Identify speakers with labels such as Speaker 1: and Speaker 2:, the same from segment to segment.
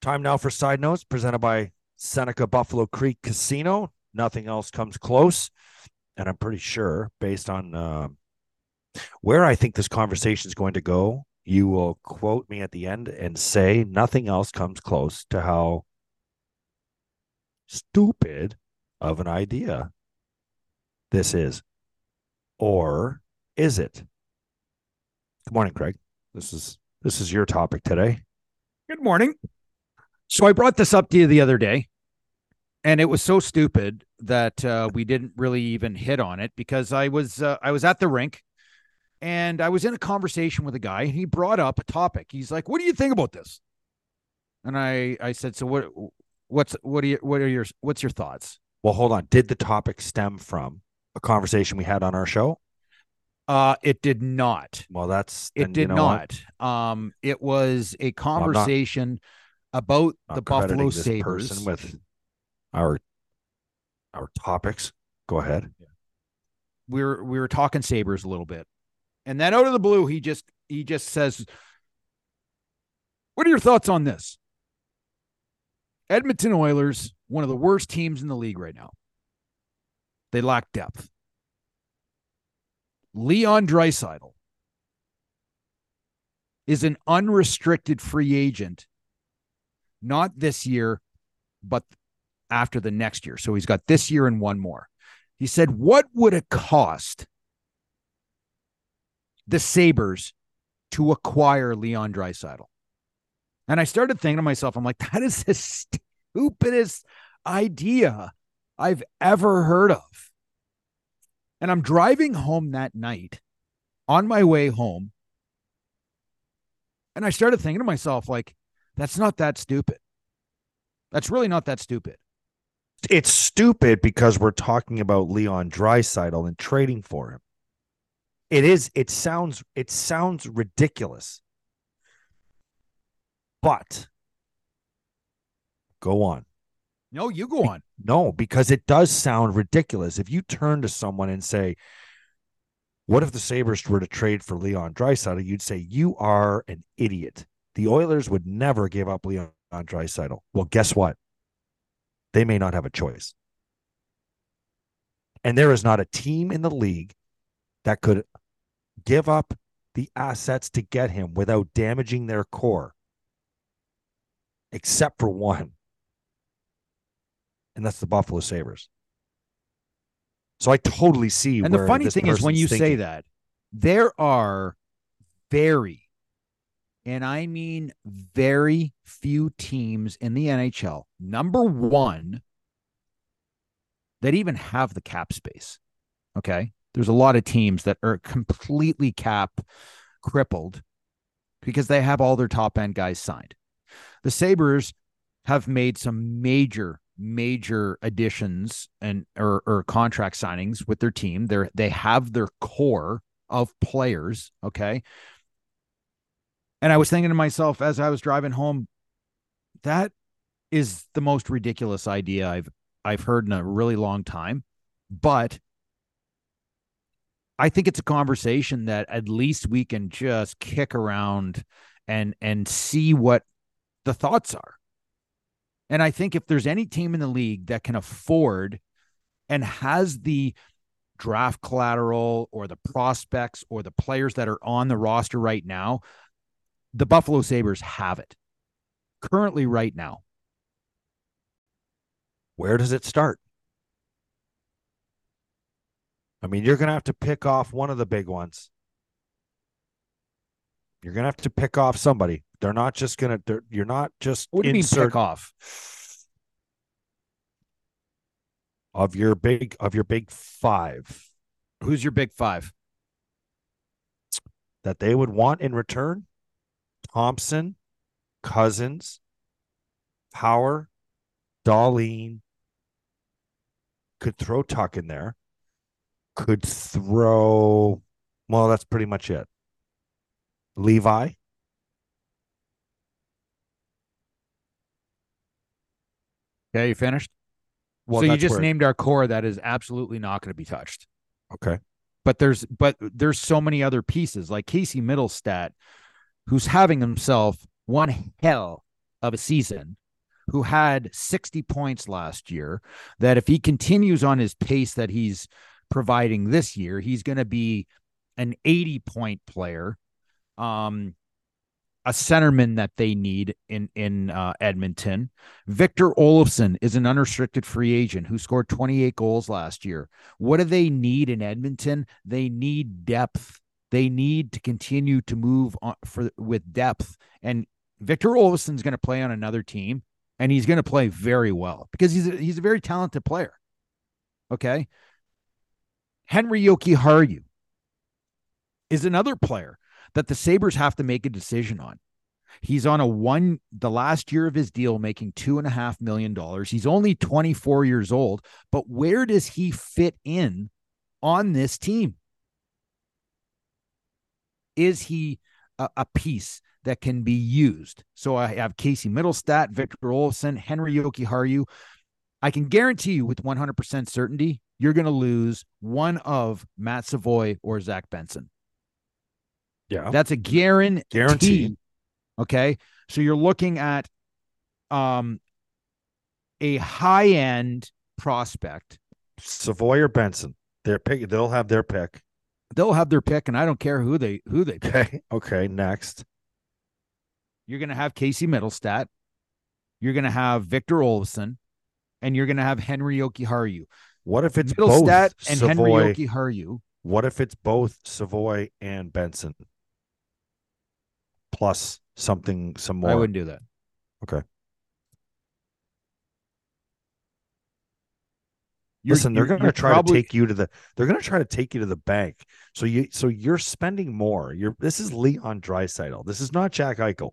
Speaker 1: Time now for side notes presented by Seneca Buffalo Creek Casino. Nothing else comes close. And I'm pretty sure, based on uh, where I think this conversation is going to go, you will quote me at the end and say nothing else comes close to how stupid of an idea this is. Or is it? Good morning, Craig. This is this is your topic today.
Speaker 2: Good morning. So I brought this up to you the other day, and it was so stupid that uh, we didn't really even hit on it because I was uh, I was at the rink, and I was in a conversation with a guy, and he brought up a topic. He's like, "What do you think about this?" And I I said, "So what? What's what are you what are your what's your thoughts?"
Speaker 1: Well, hold on. Did the topic stem from a conversation we had on our show?
Speaker 2: Uh, it did not.
Speaker 1: Well, that's
Speaker 2: It did
Speaker 1: you know what?
Speaker 2: not. Um, it was a conversation about
Speaker 1: Not
Speaker 2: the Buffalo
Speaker 1: person with our our topics. Go ahead.
Speaker 2: we were we were talking Sabres a little bit, and then out of the blue, he just he just says, "What are your thoughts on this?" Edmonton Oilers, one of the worst teams in the league right now. They lack depth. Leon Draisaitl is an unrestricted free agent, not this year, but after the next year. So he's got this year and one more. He said, What would it cost the Sabres to acquire Leon Draisaitl? And I started thinking to myself, I'm like, that is the stupidest idea I've ever heard of. And I'm driving home that night on my way home. And I started thinking to myself, like, that's not that stupid. That's really not that stupid.
Speaker 1: It's stupid because we're talking about Leon Draisaitl and trading for him. It is. It sounds. It sounds ridiculous. But go on.
Speaker 2: No, you go on.
Speaker 1: No, because it does sound ridiculous. If you turn to someone and say, What if the Sabres were to trade for Leon Draisaitl? You'd say, You are an idiot. The Oilers would never give up Leon Draisaitl. Well, guess what? They may not have a choice. And there is not a team in the league that could give up the assets to get him without damaging their core, except for one and that's the Buffalo Sabres. So I totally see.
Speaker 2: And the funny thing is, when you say that, there are very, and I mean very few teams in the NHL, number one, that even have the cap space. Okay. There's a lot of teams that are completely cap crippled because they have all their top end guys signed. The Sabres have made some major major additions and or, or contract signings with their team. They're they have their core of players. Okay. And I was thinking to myself as I was driving home, that is the most ridiculous idea I've I've heard in a really long time. But I think it's a conversation that at least we can just kick around and and see what the thoughts are. And I think if there's any team in the league that can afford and has the draft collateral or the prospects or the players that are on the roster right now, the Buffalo Sabres have it. currently right now.
Speaker 1: Where does it start? I mean, you're going to have to pick off one of the big ones. You're going to have to pick off somebody. They're not just going to, you're not just
Speaker 2: What do you mean pick off?
Speaker 1: of your big, of your big five
Speaker 2: Who's your big five?
Speaker 1: that they would want in return. Thompson, Cozens, Power, Dahlin, could throw Tuch in there, could throw, well, that's pretty much it. Levi,
Speaker 2: Okay, you finished?
Speaker 1: well,
Speaker 2: so you just
Speaker 1: where-
Speaker 2: named our core that is absolutely not going to be touched.
Speaker 1: okay.
Speaker 2: But there's but there's so many other pieces like Casey Mittelstadt, who's having himself one hell of a season, who had 60 points last year. That if he continues on his pace that he's providing this year, he's going to be an 80 point player. Um, a centerman that they need in in uh, Edmonton. Victor Olofsson is an unrestricted free agent who scored 28 goals last year. What do they need in Edmonton? They need depth. They need to continue to move on for with depth. And Victor Olofsson's going to play on another team, and he's going to play very well because he's a, he's a very talented player. Okay. Henri Jokiharju is another player that the Sabres have to make a decision on. He's on a one, the last year of his deal, making two and a half million dollars. He's only 24 years old, but where does he fit in on this team? Is he a, a piece that can be used? So I have Casey Mittelstadt, Victor Olofsson, Henry Yoki Haru. I can guarantee you with 100% certainty, you're going to lose one of Matt Savoie or Zach Benson.
Speaker 1: Yeah.
Speaker 2: That's a guarantee.
Speaker 1: Guaranteed.
Speaker 2: Okay. So you're looking at um a high end prospect.
Speaker 1: Savoie or Benson. Their pick, they'll have their pick.
Speaker 2: They'll have their pick, and I don't care who they who they pick.
Speaker 1: Okay. Okay. Next.
Speaker 2: You're gonna have Casey Mittelstadt, you're gonna have Victor Olofsson, and you're gonna have Henri Jokiharju.
Speaker 1: What if it's
Speaker 2: Mittelstadt
Speaker 1: both
Speaker 2: and
Speaker 1: Savoie?
Speaker 2: Henry Yoki Haru.
Speaker 1: What if it's both Savoie and Benson? Plus something, some more.
Speaker 2: I wouldn't do that.
Speaker 1: Okay.
Speaker 2: You're-
Speaker 1: Listen, they're going to try
Speaker 2: probably-
Speaker 1: to take you to the. They're going to try to take you to the bank. So you, so you're spending more. You're. This is Leon Draisaitl. This is not Jack Eichel.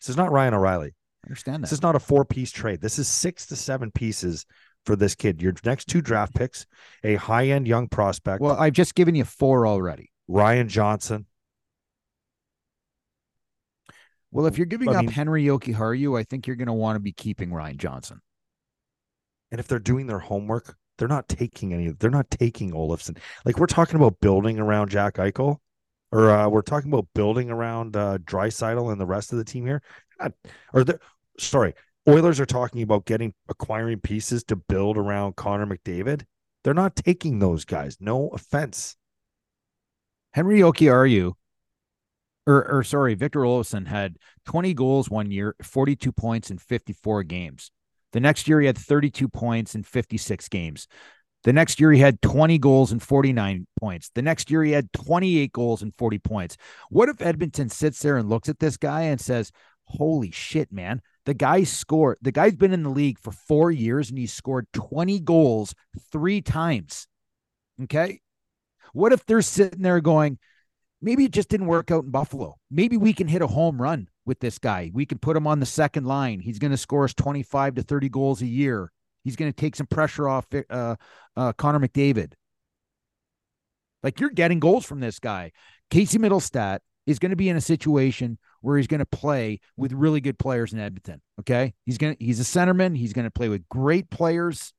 Speaker 1: This is not Ryan O'Reilly.
Speaker 2: I understand that.
Speaker 1: This is not a four piece trade. This is six to seven pieces for this kid. Your next two draft picks, a high end young prospect,
Speaker 2: Well, I've just given you four already.
Speaker 1: Ryan Johnson.
Speaker 2: Well, if you're giving
Speaker 1: I
Speaker 2: up
Speaker 1: mean-
Speaker 2: Henri Jokiharju, I think you're going to want to be keeping Ryan Johnson.
Speaker 1: And if they're doing their homework, they're not taking any. They're not taking Olofsson. Like we're talking about building around Jack Eichel, or uh, we're talking about building around uh, and the rest of the team here. Not, or sorry, Oilers are talking about getting acquiring pieces to build around Connor McDavid. They're not taking those guys. No offense.
Speaker 2: Henry Yoki Haru, or or sorry, Victor Olofsson had 20 goals one year, 42 points in 54 games. The next year he had 32 points in 56 games. The next year he had 20 goals and 49 points. The next year he had 28 goals and 40 points. What if Edmonton sits there and looks at this guy and says, "Holy shit, man. The guy scored. The guy's been in the league for 4 years and he scored 20 goals 3 times." Okay? What if they're sitting there going, maybe it just didn't work out in Buffalo. Maybe we can hit a home run with this guy. We can put him on the second line. He's going to score us 25 to 30 goals a year. He's going to take some pressure off uh, uh, Connor McDavid. Like you're getting goals from this guy. Casey Mittelstadt is going to be in a situation where he's going to play with really good players in Edmonton. Okay. He's going to, he's a centerman. He's going to play with great players.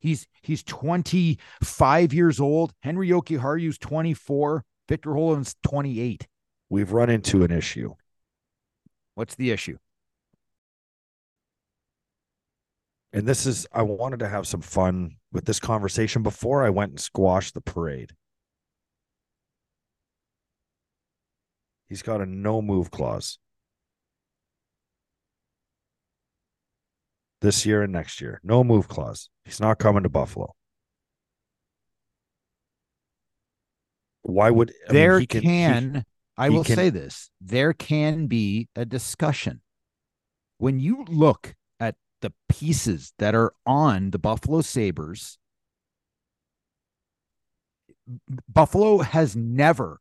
Speaker 2: He's he's 25 years old. Henri Jokiharju's 24. Victor Holland's 28
Speaker 1: we've run into an issue.
Speaker 2: What's the issue?
Speaker 1: And this is, I wanted to have some fun with this conversation before I went and squashed the parade. He's got a no move clause this year and next year. No move clause. He's not coming to Buffalo. Why would
Speaker 2: I there mean, can, can he, I will can, say this there can be a discussion when you look at the pieces that are on the Buffalo Sabres. Buffalo has never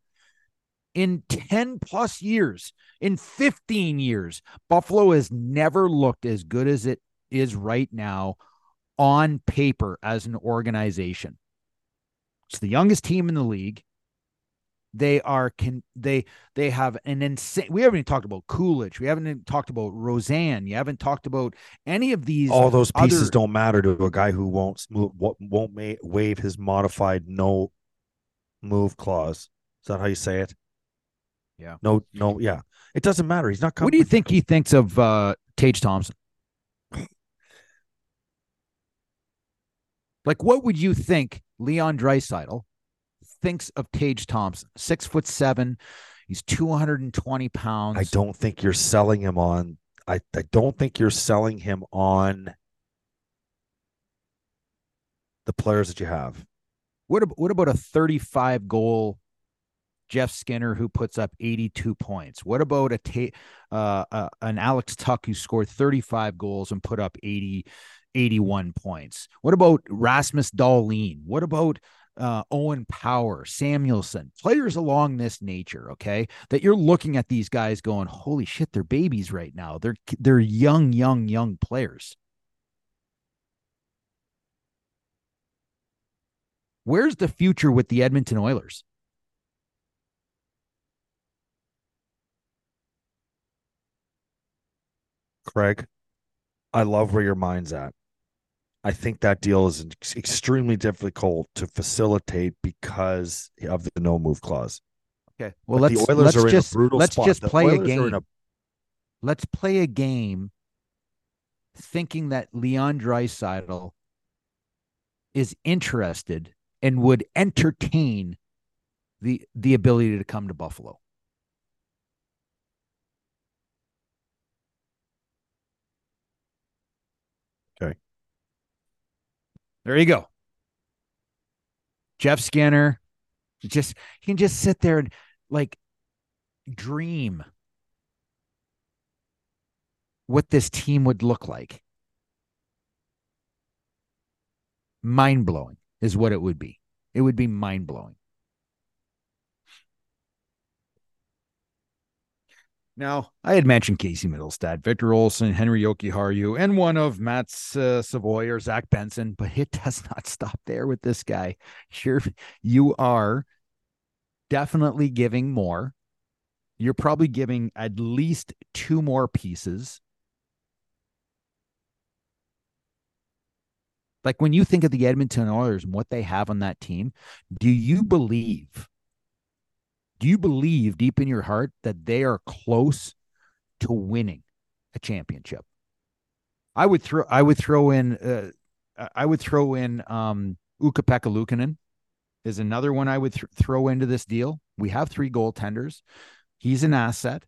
Speaker 2: in 10 plus years, in 15 years, Buffalo has never looked as good as it is right now on paper as an organization. It's the youngest team in the league. They are can they they have an insane. We haven't even talked about Kulich. We haven't even talked about Rosen. You haven't talked about any of these.
Speaker 1: All those pieces other... don't matter to a guy who won't move, What won't waive his modified no move clause. Is that how you say it?
Speaker 2: Yeah.
Speaker 1: No, no, yeah. It doesn't matter. He's not coming.
Speaker 2: What do you think he thinks of uh Tage Thompson? like, what would you think Leon Draisaitl thinks of Tage Thompson? Six foot seven. He's 220 pounds.
Speaker 1: I don't think you're selling him on. I, I don't think you're selling him on the players that you have.
Speaker 2: What, what about a 35 goal Jeff Skinner who puts up 82 points? What about a ta- uh, uh, an Alex Tuch who scored 35 goals and put up 80 81 points? What about Rasmus Dahlin? What about uh, Owen Power, Samuelsson, players along this nature, okay? That you're looking at these guys going, "Holy shit, they're babies right now. They're they're young, young, young players." Where's the future with the Edmonton Oilers?
Speaker 1: Craig, I love where your mind's at. I think that deal is extremely difficult to facilitate because of the no move clause.
Speaker 2: Okay. Well, but let's, let's just, let's spot. just play a game. A... Let's play a game thinking that Leon Draisaitl is interested and would entertain the the ability to come to Buffalo. There you go. Jeff Skinner, just he can just sit there and like dream what this team would look like. Mind blowing is what it would be. It would be mind blowing. Now, I had mentioned Casey Mittelstadt, Victor Olofsson, Henri Jokiharju, and one of Matt's uh, Savoie or Zach Benson, but it does not stop there with this guy. You're, you are definitely giving more. You're probably giving at least two more pieces. Like when you think of the Edmonton Oilers and what they have on that team, do you believe do you believe deep in your heart that they are close to winning a championship? I would throw I would throw in uh, I would throw in um Ukko-Pekka is another one I would th- throw into this deal. We have three goaltenders. He's an asset.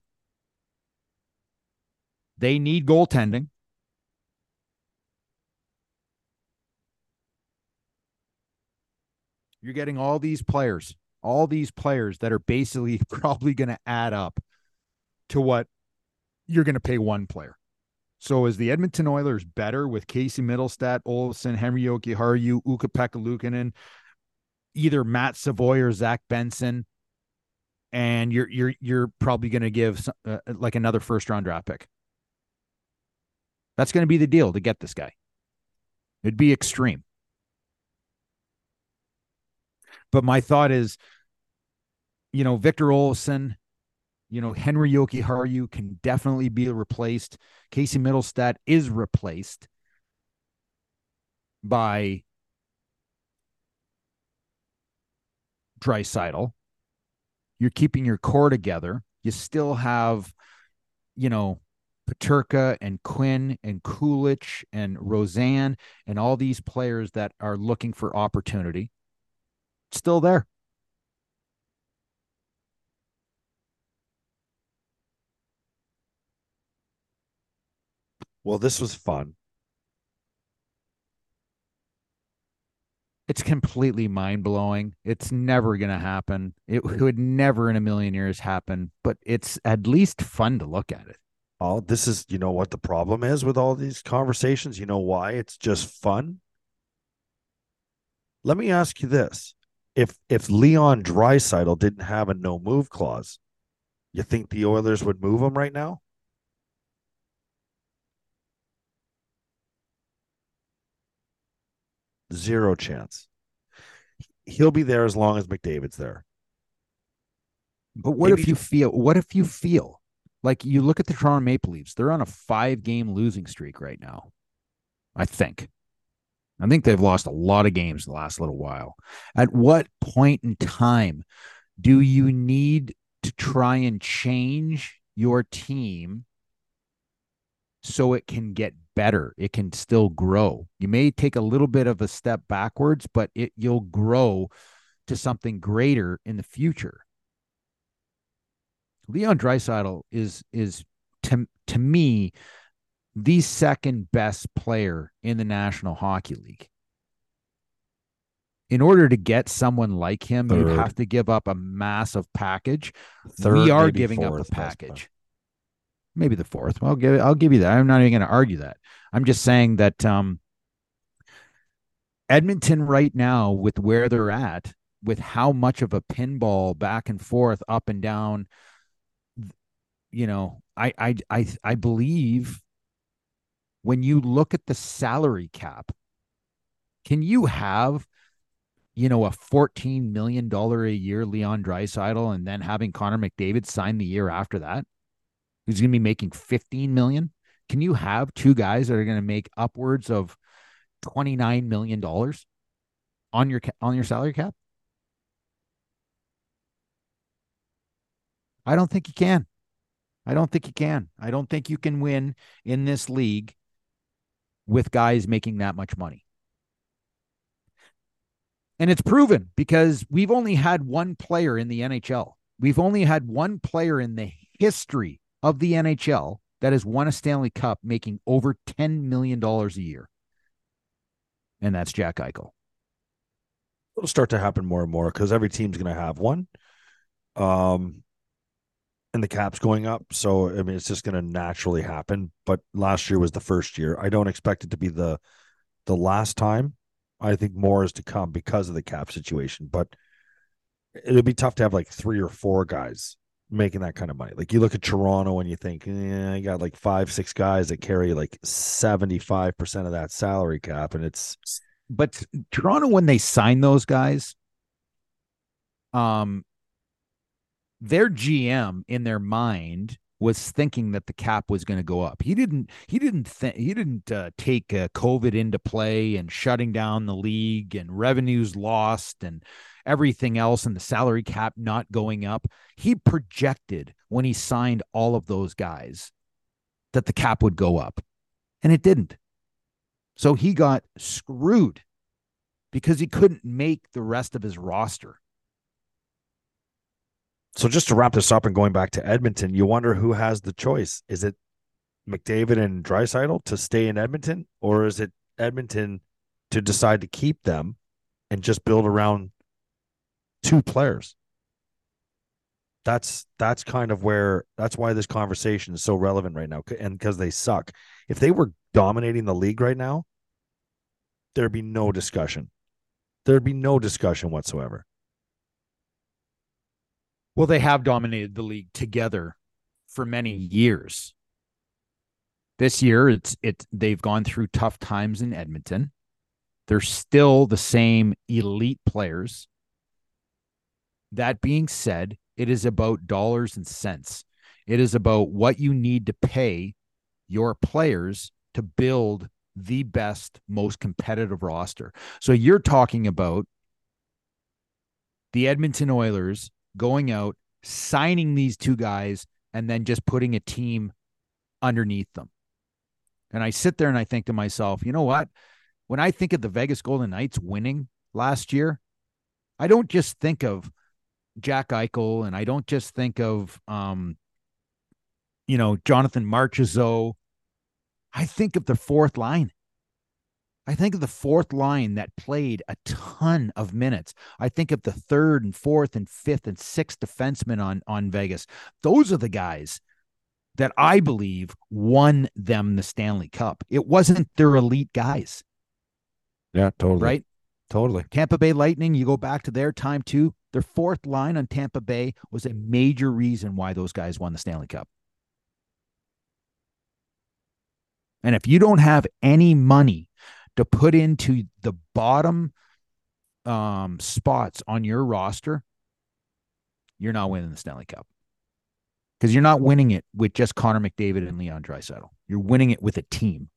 Speaker 2: They need goaltending. You're getting all these players all these players that are basically probably going to add up to what you're going to pay one player. So is the Edmonton Oilers better with Casey Mittelstadt, Olofsson, Henri Jokiharju, Ukko-Pekka Luukkonen, either Matt Savoie or Zach Benson, and you're you're you're probably going to give some, uh, like another first round draft pick. That's going to be the deal to get this guy. It'd be extreme. But my thought is, you know, Victor Olofsson, you know, Henri Jokiharju can definitely be replaced. Casey Mittelstadt is replaced by Draisaitl. You're keeping your core together. You still have, you know, Peterka and Quinn and Kulich and Rosen and all these players that are looking for opportunity still there.
Speaker 1: Well, this was fun.
Speaker 2: It's completely mind blowing. It's never going to happen. It would never in a million years happen, but it's at least fun to look at it.
Speaker 1: Oh, this is, you know what the problem is with all these conversations? You know why? It's just fun. Let me ask you this if if Leon Draisaitl didn't have a no move clause, you think the Oilers would move him right now? Zero chance. He'll be there as long as McDavid's there.
Speaker 2: But what
Speaker 1: Maybe-
Speaker 2: if you feel what if you feel like you look at the Toronto Maple Leafs, they're on a five game losing streak right now. I think. I think they've lost a lot of games the last little while. At what point in time do you need to try and change your team so it can get better? It can still grow. You may take a little bit of a step backwards, but it you'll grow to something greater in the future. Leon Draisaitl is is to to me the second best player in the National Hockey League. In order to get someone like him, you
Speaker 1: Third.
Speaker 2: have to give up a massive package.
Speaker 1: Third,
Speaker 2: we are giving up a
Speaker 1: fourth best player.
Speaker 2: package. Maybe the fourth. I'll give I'll give you that. I'm not even going to argue that. I'm just saying that um Edmonton right now with where they're at, with how much of a pinball back and forth, up and down, you know, I I I I believe when you look at the salary cap, can you have you know a 14 million dollar a year Leon Draisaitl and then having Connor McDavid sign the year after that? Who's going to be making 15 million? Can you have two guys that are going to make upwards of 29 million dollars on your on your salary cap? I don't think you can. I don't think you can. I don't think you can win in this league with guys making that much money. And it's proven because we've only had one player in the NHL. We've only had one player in the history of the NHL that has won a Stanley Cup making over $10 million a year. And that's Jack Eichel.
Speaker 1: It'll start to happen more and more because every team's going to have one. Um, and the cap's going up. So, I mean, it's just going to naturally happen. But last year was the first year. I don't expect it to be the the last time. I think more is to come because of the cap situation. But it'll be tough to have like three or four guys making that kind of money. Like you look at Toronto and you think, yeah, you got like five, six guys that carry like 75% of that salary cap. And it's
Speaker 2: But Toronto, when they sign those guys, um, their GM in their mind was thinking that the cap was going to go up. He didn't. He didn't. Th- he didn't uh, take uh, COVID into play and shutting down the league and revenues lost and everything else and the salary cap not going up. He projected when he signed all of those guys that the cap would go up, and it didn't. So he got screwed because he couldn't make the rest of his roster.
Speaker 1: So just to wrap this up and going back to Edmonton, you wonder who has the choice. Is it McDavid and Draisaitl to stay in Edmonton, or is it Edmonton to decide to keep them and just build around two players? That's that's kind of where that's why this conversation is so relevant right now, and because they suck. If they were dominating the league right now, there'd be no discussion. There'd be no discussion whatsoever.
Speaker 2: Well, they have dominated the league together for many years. This year, it's it they've gone through tough times in Edmonton. They're still the same elite players. That being said, it is about dollars and cents. It is about what you need to pay your players to build the best, most competitive roster. So you're talking about the Edmonton Oilers going out, signing these two guys, and then just putting a team underneath them. And I sit there and I think to myself, you know what? When I think of the Vegas Golden Knights winning last year, I don't just think of Jack Eichel and I don't just think of um, you know, Jonathan Marchessault. I think of the fourth line. I think of the fourth line that played a ton of minutes. I think of the third and fourth and fifth and sixth defensemen on on Vegas. Those are the guys that I believe won them the Stanley Cup. It wasn't their elite guys.
Speaker 1: Yeah, totally.
Speaker 2: Right?
Speaker 1: Totally.
Speaker 2: Tampa Bay Lightning, you go back to their time too. Their fourth line on Tampa Bay was a major reason why those guys won the Stanley Cup. And if you don't have any money to put into the bottom um, spots on your roster, you're not winning the Stanley Cup. Because you're not winning it with just Connor McDavid and Leon Draisaitl. You're winning it with a team.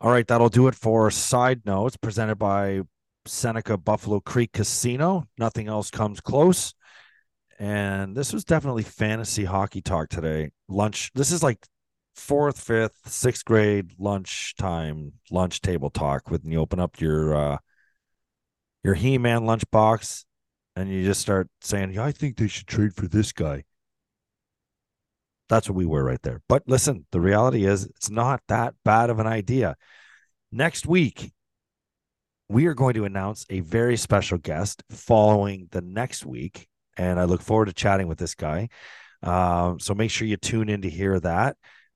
Speaker 1: All right, that'll do it for side notes presented by Seneca Buffalo Creek Casino. Nothing else comes close. And this was definitely fantasy hockey talk today. Lunch. This is like fourth, fifth, sixth grade lunch time, lunch table talk when you open up your uh your He-Man lunchbox and you just start saying, Yeah, I think they should trade for this guy. That's what we were right there. But listen, the reality is it's not that bad of an idea. Next week, we are going to announce a very special guest following the next week. And I look forward to chatting with this guy. Um, so make sure you tune in to hear that.